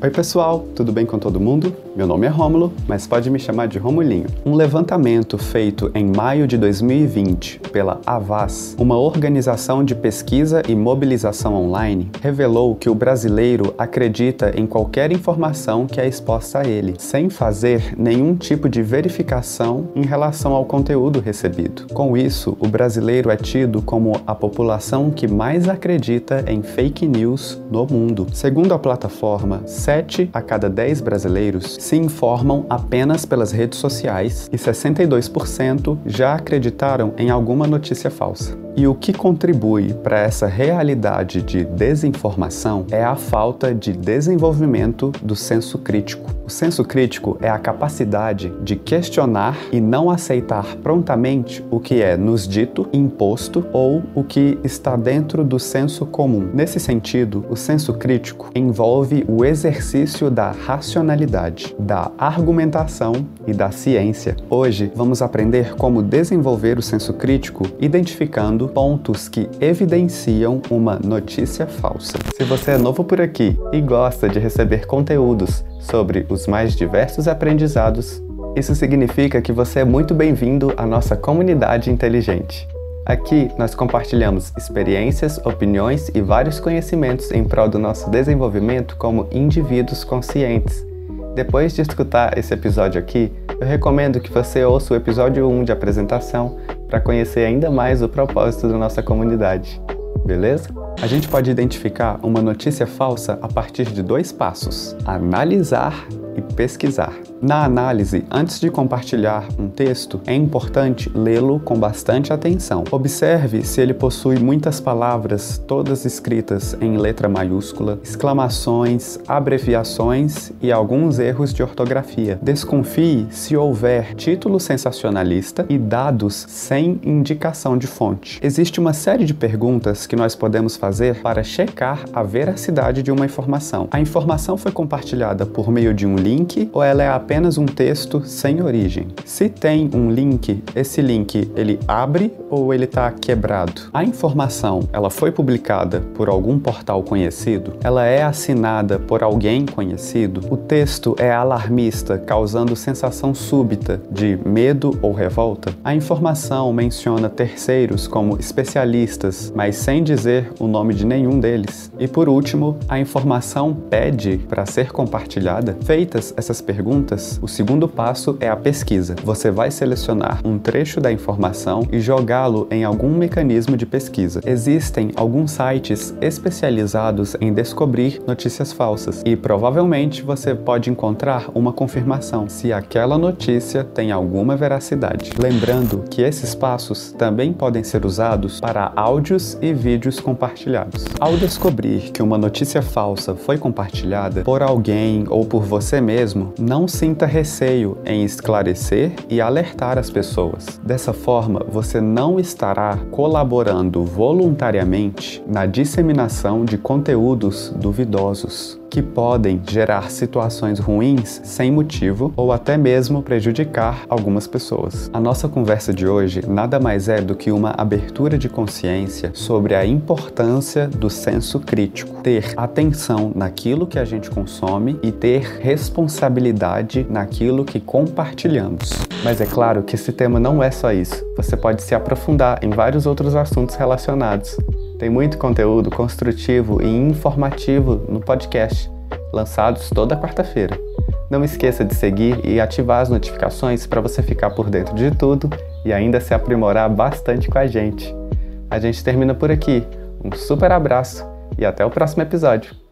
Oi pessoal, tudo bem com todo mundo? Meu nome é Rômulo, mas pode me chamar de Romulinho. Um levantamento feito em maio de 2020 pela Avaz, uma organização de pesquisa e mobilização online, revelou que o brasileiro acredita em qualquer informação que é exposta a ele, sem fazer nenhum tipo de verificação em relação ao conteúdo recebido. Com isso, o brasileiro é tido como a população que mais acredita em fake news no mundo. Segundo a plataforma, 7 a cada 10 brasileiros se informam apenas pelas redes sociais e 62% já acreditaram em alguma notícia falsa. E o que contribui para essa realidade de desinformação é a falta de desenvolvimento do senso crítico. O senso crítico é a capacidade de questionar e não aceitar prontamente o que é nos dito, imposto ou o que está dentro do senso comum. Nesse sentido, o senso crítico envolve o exercício da racionalidade, da argumentação e da ciência. Hoje vamos aprender como desenvolver o senso crítico identificando pontos que evidenciam uma notícia falsa. Se você é novo por aqui e gosta de receber conteúdos sobre os mais diversos aprendizados, isso significa que você é muito bem-vindo à nossa comunidade inteligente. Aqui nós compartilhamos experiências, opiniões e vários conhecimentos em prol do nosso desenvolvimento como indivíduos conscientes. Depois de escutar esse episódio aqui, eu recomendo que você ouça o episódio 1 de apresentação para conhecer ainda mais o propósito da nossa comunidade. Beleza? A gente pode identificar uma notícia falsa a partir de dois passos: analisar e pesquisar. Na análise, antes de compartilhar um texto, é importante lê-lo com bastante atenção. Observe se ele possui muitas palavras, todas escritas em letra maiúscula, exclamações, abreviações e alguns erros de ortografia. Desconfie se houver título sensacionalista e dados sem indicação de fonte. Existe uma série de perguntas que nós podemos fazer para checar a veracidade de uma informação. A informação foi compartilhada por meio de um link ou ela é apenas um texto sem origem? Se tem um link, esse link ele abre ou ele está quebrado? A informação ela foi publicada por algum portal conhecido? Ela é assinada por alguém conhecido? O texto é alarmista, causando sensação súbita de medo ou revolta? A informação menciona terceiros como especialistas, mas sem dizer o nome de nenhum deles? E por último, a informação pede para ser compartilhada? Feita Feitas essas perguntas, o segundo passo é a pesquisa. Você vai selecionar um trecho da informação e jogá-lo em algum mecanismo de pesquisa. Existem alguns sites especializados em descobrir notícias falsas e provavelmente você pode encontrar uma confirmação se aquela notícia tem alguma veracidade. Lembrando que esses passos também podem ser usados para áudios e vídeos compartilhados. Ao descobrir que uma notícia falsa foi compartilhada por alguém ou por você mesmo, não sinta receio em esclarecer e alertar as pessoas. Dessa forma, você não estará colaborando voluntariamente na disseminação de conteúdos duvidosos que podem gerar situações ruins sem motivo ou até mesmo prejudicar algumas pessoas. A nossa conversa de hoje nada mais é do que uma abertura de consciência sobre a importância do senso crítico, ter atenção naquilo que a gente consome e ter responsabilidade naquilo que compartilhamos. Mas é claro que esse tema não é só isso. Você pode se aprofundar em vários outros assuntos relacionados. Tem muito conteúdo construtivo e informativo no podcast, lançados toda quarta-feira. Não esqueça de seguir e ativar as notificações para você ficar por dentro de tudo e ainda se aprimorar bastante com a gente. A gente termina por aqui. Um super abraço e até o próximo episódio.